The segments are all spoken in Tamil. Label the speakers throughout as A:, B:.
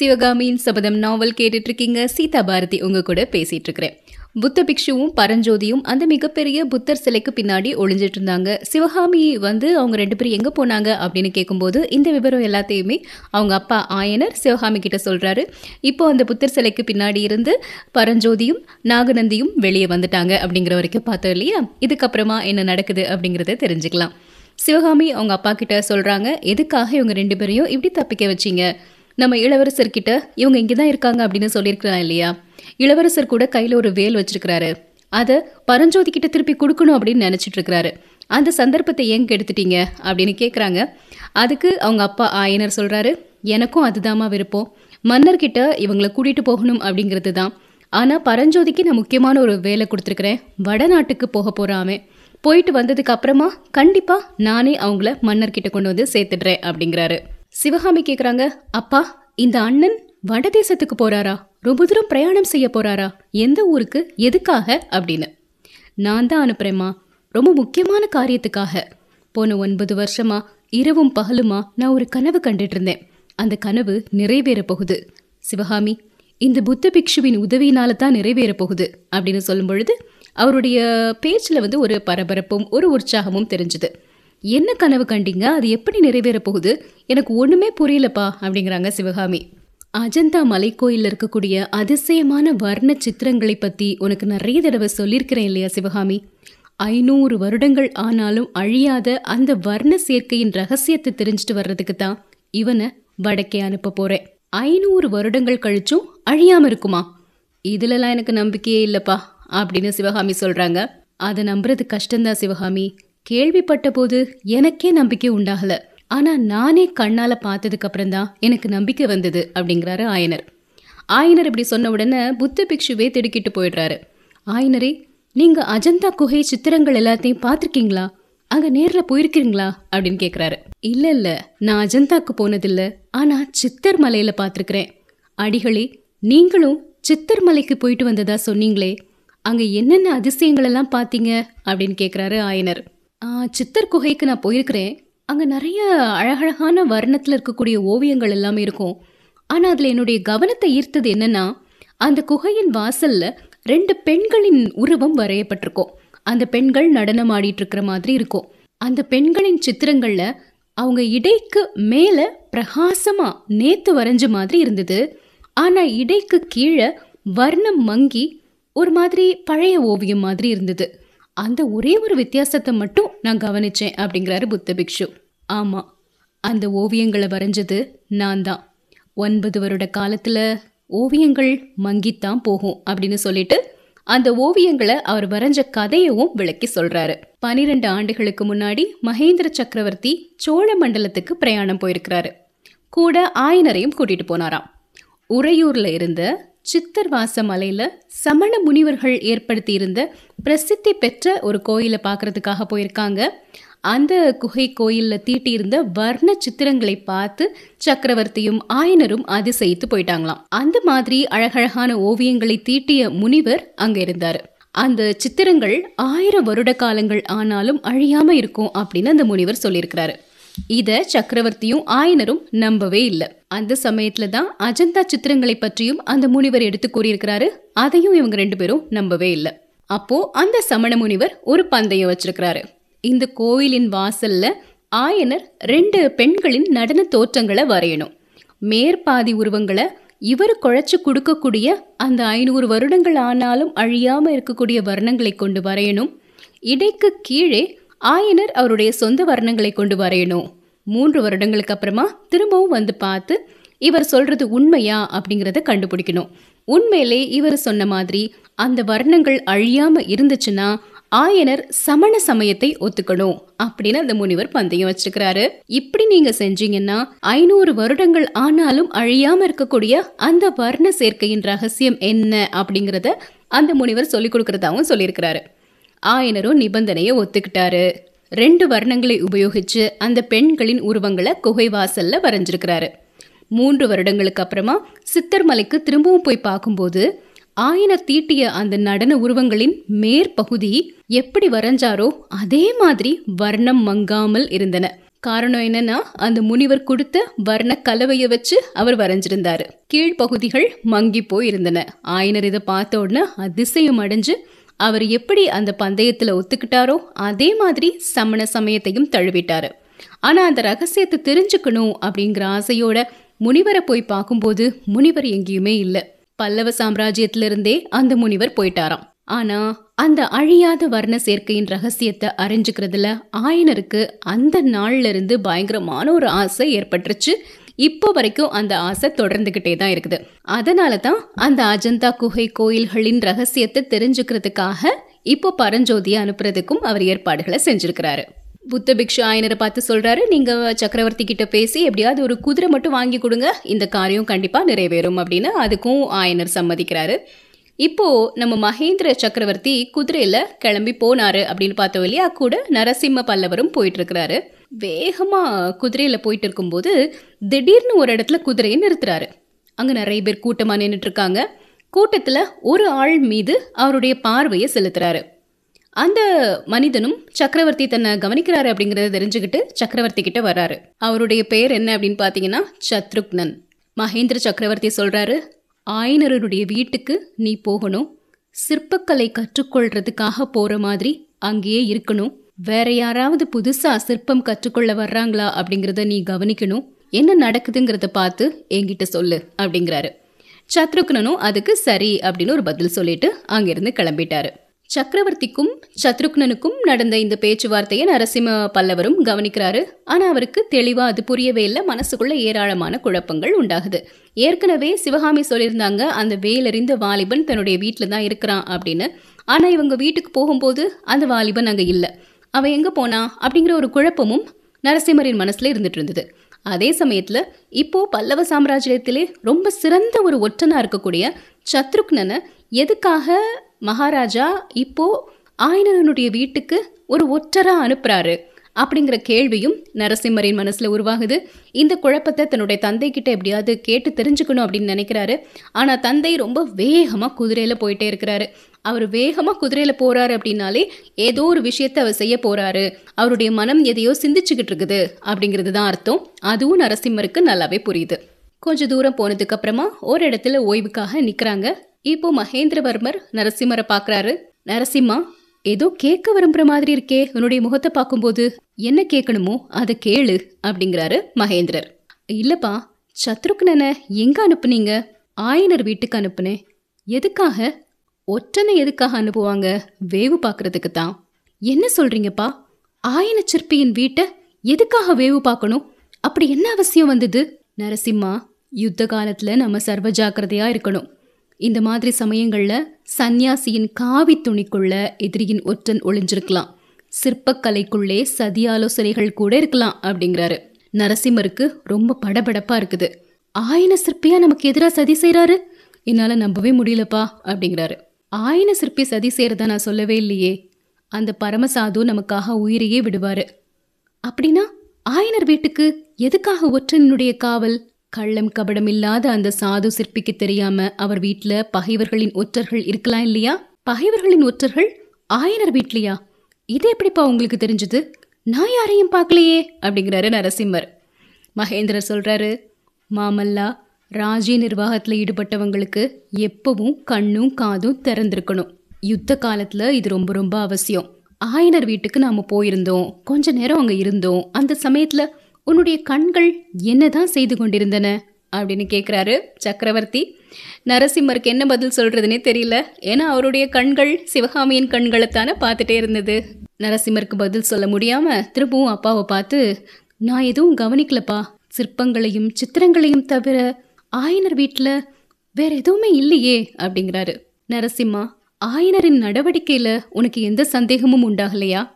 A: சிவகாமியின் சபதம் நாவல் கேட்டுட்டு இருக்கீங்க சீதா பாரதி உங்க கூட பேசிட்டு இருக்கிறேன் புத்த பிக்ஷுவும் பரஞ்சோதியும் அந்த மிகப்பெரிய புத்தர் சிலைக்கு பின்னாடி ஒளிஞ்சிட்டு இருந்தாங்க சிவகாமி வந்து அவங்க ரெண்டு பேரும் எங்க போனாங்க அப்படின்னு கேட்கும்போது இந்த விவரம் எல்லாத்தையுமே அவங்க அப்பா ஆயனர் சிவகாமி கிட்ட சொல்றாரு. இப்போ அந்த புத்தர் சிலைக்கு பின்னாடி இருந்து பரஞ்சோதியும் நாகநந்தியும் வெளியே வந்துட்டாங்க அப்படிங்கிற வரைக்கும் பார்த்தோம் இல்லையா? இதுக்கப்புறமா என்ன நடக்குது அப்படிங்கறத தெரிஞ்சுக்கலாம். சிவகாமி அவங்க அப்பா கிட்ட சொல்றாங்க எதுக்காக இவங்க ரெண்டு பேரையும் இப்படி தப்பிக்க வச்சீங்க? நம்ம இளவரசர்கிட்ட இவங்க இங்கே தான் இருக்காங்க அப்படின்னு சொல்லியிருக்கலாம் இல்லையா? இளவரசர் கூட கையில் ஒரு வேல் வச்சிருக்கிறாரு. அதை பரஞ்சோதி கிட்ட திருப்பி கொடுக்கணும் அப்படின்னு நினச்சிட்டு இருக்கிறாரு. அந்த சந்தர்ப்பத்தை ஏன் கெடுத்துட்டீங்க அப்படின்னு கேட்குறாங்க அதுக்கு அவங்க அப்பா ஆயனர் சொல்கிறாரு எனக்கும் அதுதாம்மா விருப்பம். மன்னர்கிட்ட இவங்களை கூட்டிகிட்டு போகணும் அப்படிங்கிறது தான் ஆனால் பரஞ்சோதிக்கு நான் முக்கியமான ஒரு வேலை கொடுத்துருக்குறேன். வடநாட்டுக்கு போக போகிறாமே போயிட்டு வந்ததுக்கு அப்புறமா கண்டிப்பா நானே அவங்கள மன்னர்கிட்ட கொண்டு வந்து சேர்த்துடுறேன் அப்படிங்கிறாரு. சிவகாமி கேக்குறாங்க அப்பா இந்த அண்ணன் வடதேசத்துக்கு போறாரா? ரொம்ப தூரம் பிரயாணம் செய்ய போறாரா? எந்த ஊருக்கு? எதுக்காக? அப்படின்னு. நான் தான் அனுப்புறேம்மா. ரொம்ப முக்கியமான காரியத்துக்காக. போன ஒன்பது வருஷமா இரவும் பகலுமா நான் ஒரு கனவு கண்டுட்டு இருந்தேன். அந்த கனவு நிறைவேற போகுது. சிவகாமி இந்த புத்த பிக்ஷுவின் உதவியினால தான் நிறைவேற போகுது அப்படின்னு சொல்லும் பொழுது அவருடைய பேச்சில் வந்து ஒரு பரபரப்பும் ஒரு உற்சாகமும் தெரிஞ்சுது. என்ன கனவு கண்டீங்க? அது எப்படி நிறைவேற போகுது எனக்கு ஒண்ணுமே புரியலப்பா அப்படிங்கிறாங்க சிவகாமி. அஜந்தா மலைக்கோயில்ல இருக்கக்கூடிய அதிசயமான வர்ண சித்திரங்களை பத்தி உனக்கு நிறைய தடவை சொல்லியிருக்கிறேன் இல்லையா சிவகாமி? ஐநூறு வருடங்கள் ஆனாலும் அழியாத அந்த வர்ண சேர்க்கையின் ரகசியத்தை தெரிஞ்சுட்டு வர்றதுக்கு தான் இவனை வடக்கே அனுப்ப போறேன். ஐநூறு வருடங்கள் கழிச்சும் அழியாம இருக்குமா? இதுலலாம் எனக்கு நம்பிக்கையே இல்லப்பா அப்படின்னு சிவகாமி சொல்றாங்க. அதை நம்புறது கஷ்டம்தான் சிவகாமி. கேள்விப்பட்ட போது எனக்கே நம்பிக்கை உண்டாகல. ஆனா நானே கண்ணால பார்த்ததுக்கு அப்புறம் தான் எனக்கு நம்பிக்கை வந்தது அப்படிங்கிறாரு ஆயனர். ஆயனர் இப்படி சொன்ன உடனே புத்த பிக்ஷுவே திடுக்கிட்டு போயிடுறாரு. ஆயனரே நீங்க அஜந்தா குகை சித்திரங்கள் எல்லாத்தையும் பார்த்துருக்கீங்களா? அங்க நேர்ல போயிருக்கீங்களா? அப்படின்னு கேக்குறாரு. இல்ல இல்ல நான் அஜந்தாக்கு போனதில்ல. ஆனா சித்தர் மலையில பார்த்துருக்குறேன். அடிகளே நீங்களும் சித்தர் மலைக்கு போயிட்டு வந்ததா சொன்னீங்களே. அங்க என்னென்ன அதிசயங்கள் எல்லாம் பார்த்தீங்க? அப்படின்னு கேக்குறாரு ஆயனர். "ஆ, சித்தர் குகைக்கு நான் போயிருக்கிறேன். அங்க நிறைய அழகழகான வர்ணத்துல இருக்கக்கூடிய ஓவியங்கள் எல்லாமே இருக்கும். ஆனா அதுல என்னுடைய கவனத்தை ஈர்த்தது என்னன்னா அந்த குகையின் வாசல்ல ரெண்டு பெண்களின் உருவம் வரையப்பட்டிருக்கும். அந்த பெண்கள் நடனம் ஆடிட்டு இருக்கிற மாதிரி இருக்கும். அந்த பெண்களின் சித்திரங்கள்ல அவங்க இடைக்கு மேல பிரகாசமா நேத்து வரைஞ்ச மாதிரி இருந்தது. ஆனா இடைக்கு கீழே வர்ணம் மங்கி ஒரு மாதிரி பழைய ஓவியம் மாதிரி இருந்தது. அந்த ஒரே ஒரு வித்தியாசத்தை மட்டும் நான் கவனித்தேன் அப்படிங்கிறாரு புத்த பிக்ஷு. ஆமாம் அந்த ஓவியங்களை வரைஞ்சது நான் தான். ஒன்பது வருட காலத்தில் ஓவியங்கள் மங்கித்தான் போகும் அப்படின்னு சொல்லிட்டு அந்த ஓவியங்களை அவர் வரைஞ்ச கதையவும் விளக்கி சொல்றாரு. பனிரெண்டு ஆண்டுகளுக்கு முன்னாடி மகேந்திர சக்கரவர்த்தி சோழ மண்டலத்துக்கு பிரயாணம் போயிருக்கிறாரு. கூட ஆயனரையும் கூட்டிட்டு போனாராம். உறையூர்ல இருந்த சித்தர்வாச மலையில் சமண முனிவர்கள் ஏற்படுத்தியிருந்த பிரசித்தி பெற்ற ஒரு கோயிலை பார்க்கறதுக்காக போயிருக்காங்க. அந்த குகை கோயிலில் தீட்டியிருந்த வர்ண சித்திரங்களை பார்த்து சக்கரவர்த்தியும் ஆயனரும் அதிசயித்து போயிட்டாங்களாம். அந்த மாதிரி அழகழகான ஓவியங்களை தீட்டிய முனிவர் அங்கே இருந்தார். அந்த சித்திரங்கள் ஆயிரம் வருட காலங்கள் ஆனாலும் அழியாமல் இருக்கும் அப்படின்னு அந்த முனிவர் சொல்லியிருக்கிறாரு. இத சக்கரவர்த்தியும் ஆயனரும் நம்பவே இல்லை. அந்த சமயத்துல தான் அஜந்தா சித்திரங்களை பற்றியும் அந்த முனிவர் எடுத்து கூறியிருக்கிறாரு. அதையும் இவங்க ரெண்டு பேரும் நம்பவே இல்லை. அப்போ அந்த சமண முனிவர் ஒரு பந்தயம் வச்சிருக்கிறாரு. இந்த கோயிலின் வாசல்ல ஆயனர் ரெண்டு பெண்களின் நடன தோற்றங்களை வரையணும். மேற்பாதி உருவங்களை இவர் குழைச்சு கொடுக்கக்கூடிய அந்த ஐநூறு வருடங்கள் ஆனாலும் அழியாம இருக்கக்கூடிய வர்ணங்களை கொண்டு வரையணும். இடைக்கு கீழே ஆயனர் அவருடைய சொந்த வர்ணங்களை கொண்டு வரையணும் மூன்று வருடங்களுக்கு அப்புறமா திரும்பவும் வந்து பார்த்து இவர் சொல்றது உண்மையா? அப்படிங்கிறத கண்டுபிடிக்கணும். உண்மையிலே இவர் சொன்ன மாதிரி அந்த வர்ணங்கள் அழியாம இருந்துச்சுன்னா ஆயனர் சமண சமயத்தை ஒத்துக்கணும் அப்படின்னு அந்த முனிவர் பந்தயம் வச்சிருக்கிறாரு. இப்படி நீங்க செஞ்சீங்கன்னா ஐநூறு வருடங்கள் ஆனாலும் அழியாம இருக்கக்கூடிய அந்த வர்ண சேர்க்கையின் ரகசியம் என்ன அப்படிங்கறத அந்த முனிவர் சொல்லிக் கொடுக்கறதாவும் சொல்லியிருக்கிறாரு. ஆயனரும் நிபந்தனையை ஒத்துக்கிட்டாரு. ரெண்டு வர்ணங்களை உபயோகிச்சு அந்த பெண்களின் உருவங்களை குகை வாசல்ல வரைஞ்சிருக்கிறாரு. மூன்று வருடங்களுக்கு அப்புறமா சித்தர் மலைக்கு திரும்பவும் போய் பார்க்கும்போது ஆயனர் தீட்டிய அந்த நடன உருவங்களின் மேற்பகுதி எப்படி வரைஞ்சாரோ அதே மாதிரி வர்ணம் மங்காமல் இருந்தன. காரணம் என்னன்னா அந்த முனிவர் கொடுத்த வர்ண கலவையை வச்சு அவர் வரைஞ்சிருந்தாரு. கீழ்ப்பகுதிகள் மங்கி போய் இருந்தன ஆயனர் இதை பார்த்த உடனே அதிசயம் அடைஞ்சு அவர் எப்படி அந்த பந்தயத்தில் ஒத்துக்கிட்டாரோ அதே மாதிரி சமண சமயத்தையும் தழுவிட்டாரு. ஆனால் அந்த ரகசியத்தை தெரிஞ்சுக்கணும் அப்படிங்கிற ஆசையோட முனிவரை போய் பார்க்கும்போது முனிவர் எங்கேயுமே இல்லை. பல்லவ சாம்ராஜ்யத்திலிருந்தே அந்த முனிவர் போயிட்டாராம். ஆனா அந்த அழியாத வர்ண சேர்க்கையின் ரகசியத்தை அறிஞ்சுக்கிறதுல ஆயனருக்கு அந்த நாள்ல இருந்து பயங்கரமான ஒரு ஆசை ஏற்பட்டுருச்சு. இப்போ வரைக்கும் அந்த ஆசை தொடர்ந்துகிட்டே தான் இருக்குது. அதனால தான் அந்த அஜந்தா குகை கோயில்களின் ரகசியத்தை தெரிஞ்சுக்கிறதுக்காக இப்போ பரஞ்சோதியை அனுப்புறதுக்கும் அவர் ஏற்பாடுகளை செஞ்சிருக்கிறாரு. புத்த பிக்ஷு ஆயனரை பார்த்து சொல்றாரு நீங்க சக்கரவர்த்தி கிட்ட பேசி எப்படியாவது ஒரு குதிரை மட்டும் வாங்கி கொடுங்க. இந்த காரியம் கண்டிப்பா நிறைவேறும் அப்படின்னு அதுக்கும் ஆயனர் சம்மதிக்கிறாரு. இப்போ நம்ம மகேந்திர சக்கரவர்த்தி குதிரையில கிளம்பி போனாரு அப்படின்னு பார்த்தோம் இல்லையா? கூட நரசிம்ம பல்லவரும் போயிட்டு இருக்கிறாரு. வேகமாக குதிரையில் போயிட்டு இருக்கும்போது திடீர்னு ஒரு இடத்துல குதிரையை நிறுத்துறாரு. அங்கே நிறைய பேர் கூட்டமாக நின்றுட்டு இருக்காங்க. ஒரு ஆள் மீது அவருடைய பார்வையை செலுத்துறாரு. அந்த மனிதனும் சக்கரவர்த்தி தன்னை கவனிக்கிறாரு அப்படிங்கிறத தெரிஞ்சுக்கிட்டு சக்கரவர்த்தி கிட்ட வர்றாரு. அவருடைய பெயர் என்ன அப்படின்னு பார்த்தீங்கன்னா சத்ருக்னன். மகேந்திர சக்கரவர்த்தி சொல்கிறாரு ஆயனருடைய வீட்டுக்கு நீ போகணும். சிற்பக்கலை கற்றுக்கொள்றதுக்காக போகிற மாதிரி அங்கேயே இருக்கணும். வேற யாராவது புதுசா சிற்பம் கற்றுக்கொள்ள வர்றாங்களா அப்படிங்கறத நீ கவனிக்கணும். என்ன நடக்குதுங்கிறத பார்த்து என்கிட்ட சொல்லு அப்படிங்கிறாரு. சத்ருக்னனும் அதுக்கு சரி அப்படின்னு ஒரு பதில் சொல்லிட்டு அங்கிருந்து கிளம்பிட்டாரு. சக்கரவர்த்திக்கும் சத்ருக்னனுக்கும் நடந்த இந்த பேச்சுவார்த்தையை நரசிம்ம பல்லவரும் கவனிக்கிறாரு. ஆனா அவருக்கு தெளிவா அது புரியவே இல்லை. மனசுக்குள்ள ஏராளமான குழப்பங்கள் உண்டாகுது. ஏற்கனவே சிவகாமி சொல்லியிருந்தாங்க அந்த வேலறிந்த வாலிபன் தன்னுடைய வீட்டில் தான் இருக்கிறான் அப்படின்னு. ஆனா இவங்க வீட்டுக்கு போகும்போது அந்த வாலிபன் அங்கே இல்லை. அவன் எங்கே போனா அப்படிங்கிற ஒரு குழப்பமும் நரசிம்மரின் மனசில் இருந்துட்டு இருந்தது. அதே சமயத்தில் இப்போ பல்லவ சாம்ராஜ்யத்திலே ரொம்ப சிறந்த ஒரு ஒற்றனா இருக்கக்கூடிய சத்ருக்னனை எதுக்காக மகாராஜா இப்போ ஆயனனுடைய வீட்டுக்கு ஒரு ஒற்றராக அனுப்புகிறாரு அப்படிங்கிற கேள்வியும் நரசிம்மரின் மனசில் உருவாகுது. இந்த குழப்பத்தை தன்னுடைய தந்தை கிட்ட எப்படியாவது கேட்டு தெரிஞ்சுக்கணும் அப்படின்னு நினைக்கிறாரு. ஆனால் தந்தை ரொம்ப வேகமாக குதிரையில் போயிட்டே இருக்கிறாரு. அவர் வேகமாக குதிரையில் போகிறாரு அப்படின்னாலே ஏதோ ஒரு விஷயத்தை அவர் செய்ய போகிறாரு அவருடைய மனம் எதையோ சிந்திச்சுக்கிட்டு இருக்குது அப்படிங்கிறது தான் அர்த்தம். அதுவும் நரசிம்மருக்கு நல்லாவே புரியுது. கொஞ்ச தூரம் போனதுக்கு அப்புறமா ஒரு இடத்துல ஓய்வுக்காக நிற்கிறாங்க இப்போ மகேந்திரவர்மர் நரசிம்மரை பார்க்கறாரு நரசிம்மா ஏதோ கேட்க விரும்புற மாதிரி இருக்கே உன்னுடைய முகத்தை பார்க்கும்போது என்ன கேட்கணுமோ அதை கேளு அப்படிங்கிறாரு மகேந்திரர். இல்லப்பா சத்ருக்னனை எங்க அனுப்புனீங்க? ஆயனர் வீட்டுக்கு அனுப்புனேன். எதுக்காக? ஒற்றனை எதுக்காக அனுப்புவாங்க? வேவு பார்க்கறதுக்கு தான். என்ன சொல்றீங்கப்பா? ஆயன சிற்பியின் வீட்டை எதுக்காக வேவு பார்க்கணும்? அப்படி என்ன அவசியம் வந்தது? நரசிம்மா யுத்த காலத்துல நம்ம சர்வ ஜாக்கிரதையா இருக்கணும். இந்த மாதிரி சமயங்கள்ல சந்நியாசியின் காவி துணிக்குள்ள எதிரியின் ஒற்றன் ஒளிஞ்சிருக்கலாம். சிற்பக்கலைக்குள்ளே சதி ஆலோசனைகள் கூட இருக்கலாம் அப்படிங்கிறாரு. நரசிம்மருக்கு ரொம்ப படபடப்பா இருக்குது. ஆயன சிற்பியா நமக்கு எதிராக சதி செய்கிறாரு என்னால நம்பவே முடியலப்பா அப்படிங்கிறாரு. ஆயன சிற்பி சதி செய்யறதா நான் சொல்லவே இல்லையே. அந்த பரமசாது நமக்காக உயிரையே விடுவாரு. அப்படின்னா ஆயனர் வீட்டுக்கு எதுக்காக ஒற்றனுடைய காவல்? கள்ளம் கபடம் இல்லாத அந்த சாது சிற்பிக்கு தெரியாம அவர் வீட்ல பகைவர்களின் ஒற்றர்கள் இருக்கலாம் இல்லையா? பகைவர்களின் ஒற்றர்கள் ஆயனர் வீட்லையா? இது எப்படிப்பா உங்களுக்கு தெரிஞ்சது? நான் யாரையும் பார்க்கலையே அப்படிங்கிறாரு நரசிம்மர். மகேந்திரர் சொல்றாரு மாமல்லா ராஜ்ய நிர்வாகத்தில் ஈடுபட்டவங்களுக்கு எப்பவும் கண்ணும் காதும் திறந்திருக்கணும். யுத்த காலத்துல இது ரொம்ப ரொம்ப அவசியம். ஆயனர் வீட்டுக்கு நாம போயிருந்தோம். கொஞ்ச நேரம் அங்க இருந்தோம். அந்த சமயத்துல உன்னுடைய கண்கள் என்னதான் செய்து கொண்டிருந்தன? அப்படின்னு கேட்குறாரு சக்கரவர்த்தி. நரசிம்மருக்கு என்ன பதில் சொல்றதுனே தெரியல. ஏன்னா அவருடைய கண்கள் சிவகாமியின் கண்களைத்தானே பார்த்துட்டே இருந்தது. நரசிம்மருக்கு பதில் சொல்ல முடியாம திரும்பவும் அப்பாவை பார்த்து நான் எதுவும் கவனிக்கலப்பா. சிற்பங்களையும் சித்திரங்களையும் தவிர ஆயனர் வீட்டில் வேற எதுவுமே இல்லையே அப்படிங்கிறாரு. நரசிம்மா ஆயனரின் நடவடிக்கையில உனக்கு எந்த சந்தேகமும் உண்டாகலையா?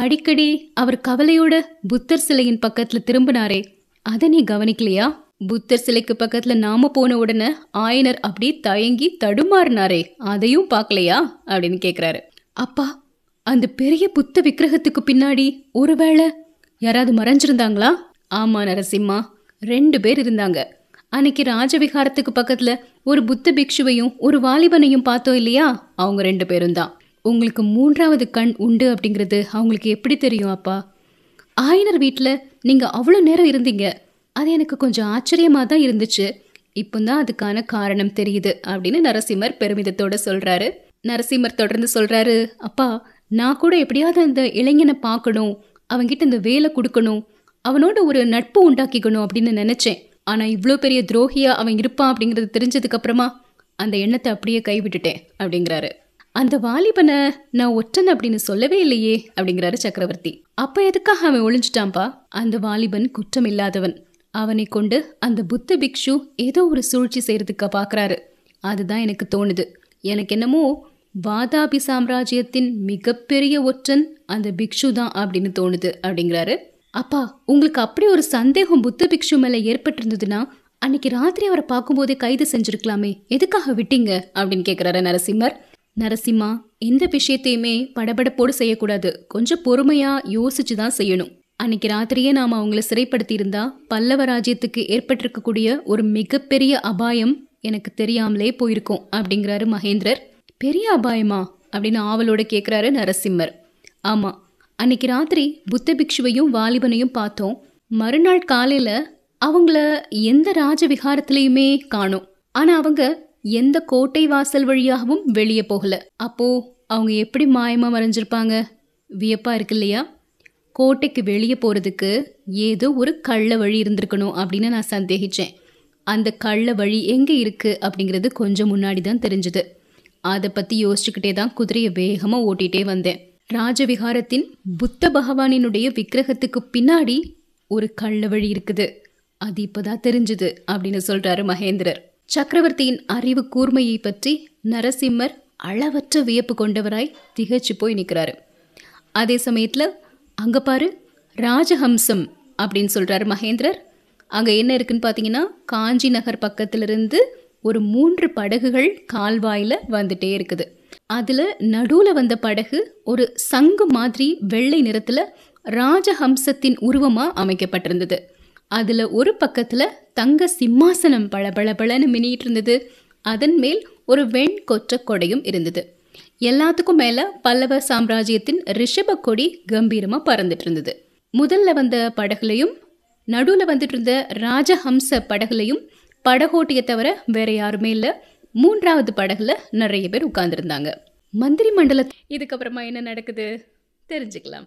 A: அடிக்கடி அவர் கவலையோட புத்தர் சிலையின் பக்கத்துல திரும்பினாரே. அதை நீ கவனிக்கலையா? புத்தர் சிலைக்கு பக்கத்துல நாம போன உடனே ஆயனர் அப்படி தயங்கி தடுமாறினாரே. அதையும் பார்க்கலையா? அப்படின்னு கேக்குறாரு. அப்பா அந்த பெரிய புத்த விக்கிரகத்துக்கு பின்னாடி ஒருவேளை யாராவது மறைஞ்சிருந்தாங்களா? ஆமா நரசிம்மா ரெண்டு பேர் இருந்தாங்க. அன்னைக்கு ராஜவிகாரத்துக்கு பக்கத்துல ஒரு புத்த பிக்ஷுவையும் ஒரு வாலிபனையும் பார்த்தோம் இல்லையா? அவங்க ரெண்டு பேரும் தான். உங்களுக்கு மூன்றாவது கண் உண்டு அப்படிங்கிறது அவங்களுக்கு எப்படி தெரியும் அப்பா? ஆயனர் வீட்டில் நீங்கள் அவ்வளோ நேரம் இருந்தீங்க. அது எனக்கு கொஞ்சம் ஆச்சரியமாக தான் இருந்துச்சு. இப்போ தான் அதுக்கான காரணம் தெரியுது அப்படின்னு நரசிம்மர் பெருமிதத்தோட சொல்கிறாரு நரசிம்மர் தொடர்ந்து சொல்கிறாரு அப்பா நான் கூட எப்படியாவது அந்த இளைஞனை பார்க்கணும். அவங்கிட்ட இந்த வேலை கொடுக்கணும். அவனோட ஒரு நட்பு உண்டாக்கிக்கணும் அப்படின்னு நினச்சேன். ஆனால் இவ்வளோ பெரிய துரோகியாக அவன் இருப்பான் அப்படிங்கிறது தெரிஞ்சதுக்கப்புறமா அந்த எண்ணத்தை அப்படியே கைவிட்டுட்டேன் அப்படிங்கிறாரு. அந்த வாலிபனை நான் ஒற்றன் அப்படின்னு சொல்லவே இல்லையே அப்படிங்கிறாரு சக்கரவர்த்தி. அப்ப எதுக்காக அவன் ஒளிஞ்சிட்டான்பா? அந்த வாலிபன் குற்றம் இல்லாதவன் அவனை கொண்டு அந்த புத்த பிக்ஷு ஏதோ ஒரு சூழ்ச்சி செய்யறதுக்கு பாக்குறாரு. அதுதான் எனக்கு தோணுது. எனக்கு என்னமோ வாதாபி சாம்ராஜ்யத்தின் மிகப்பெரிய ஒற்றன் அந்த பிக்ஷு தான் அப்படின்னு தோணுது அப்படிங்கிறாரு. அப்பா உங்களுக்கு அப்படி ஒரு சந்தேகம் புத்த பிக்ஷு மேல ஏற்பட்டிருந்ததுன்னா அன்னைக்கு ராத்திரி அவரை பார்க்கும்போதே கைது செஞ்சிருக்கலாமே. எதுக்காக விட்டீங்க? அப்படின்னு கேட்குறாரு நரசிம்மர். நரசிம்மா எந்த விஷயத்தையுமே படபடப்போடு செய்யக்கூடாது. கொஞ்சம் பொறுமையா யோசிச்சு தான் செய்யணும். அன்னைக்கு ராத்திரியே நாம் அவங்கள சிறைப்படுத்தியிருந்தா பல்லவ ராஜ்யத்துக்கு ஏற்பட்டிருக்கக்கூடிய ஒரு மிகப்பெரிய அபாயம் எனக்கு தெரியாமலே போயிருக்கும் அப்படிங்கிறாரு மகேந்திரர். பெரிய அபாயமா? அப்படின்னு ஆவலோட கேட்குறாரு நரசிம்மர். ஆமாம் அன்னைக்கு ராத்திரி புத்த பிக்ஷுவையும் வாலிபனையும் பார்த்தோம். மறுநாள் காலையில் அவங்கள எந்த ராஜ விகாரத்திலையுமே காணோம். ஆனால் அவங்க எந்த கோட்டை வாசல் வழியாகவும் வெளியே போகல. அப்போ அவங்க எப்படி மாயமா மறைஞ்சிருப்பாங்க? வியப்பா இருக்கு இல்லையா கோட்டைக்கு வெளியே போறதுக்கு ஏதோ ஒரு கள்ள வழி இருந்திருக்கணும் அப்படின்னு நான் சந்தேகிச்சேன். அந்த கள்ள வழி எங்க இருக்கு அப்படிங்கிறது கொஞ்சம் முன்னாடி தான் தெரிஞ்சது. அதை பத்தி யோசிச்சுக்கிட்டே தான் குதிரையை வேகமா ஓட்டிகிட்டே வந்தேன். ராஜவிகாரத்தின் புத்த பகவானினுடைய விக்கிரகத்துக்கு பின்னாடி ஒரு கள்ள வழி இருக்குது. அது இப்பதான் தெரிஞ்சுது அப்படின்னு சொல்கிறாரு மகேந்திரர். சக்கரவர்த்தியின் அறிவு கூர்மையை பற்றி நரசிம்மர் அளவற்ற வியப்பு கொண்டவராய் திகச்சு போய் நிற்கிறாரு. அதே சமயத்தில் அங்கே பாரு ராஜஹம்சம் அப்படின்னு சொல்கிறார் மகேந்திரர். அங்கே என்ன இருக்குன்னு பார்த்தீங்கன்னா காஞ்சி நகர் பக்கத்திலிருந்து ஒரு மூன்று படகுகள் கால்வாயில் வந்துட்டே இருக்குது. அதில் நடுவில் வந்த படகு ஒரு சங்கு மாதிரி வெள்ளை நிறத்தில் ராஜஹம்சத்தின் உருவமாக அமைக்கப்பட்டிருந்தது. அதில் ஒரு பக்கத்தில் தங்க சிம்மாசனம் பளபளபளன்னு மினிட்டு இருந்தது. அதன் மேல் ஒரு வெண் கொற்ற கொடையும் இருந்தது. எல்லாத்துக்கும் மேலே பல்லவ சாம்ராஜ்யத்தின் ரிஷப கொடி கம்பீரமாக பறந்துட்டு இருந்தது. முதல்ல வந்த படகுலையும் நடுவில் வந்துட்டு இருந்த ராஜஹம்ச படகுலையும் படகோட்டியை தவிர வேற யாருமே இல்லை. மூன்றாவது படகுல நிறைய பேர் உட்கார்ந்துருந்தாங்க. மந்திரி மண்டல இதுக்கப்புறமா என்ன நடக்குது? தெரிஞ்சுக்கலாம்.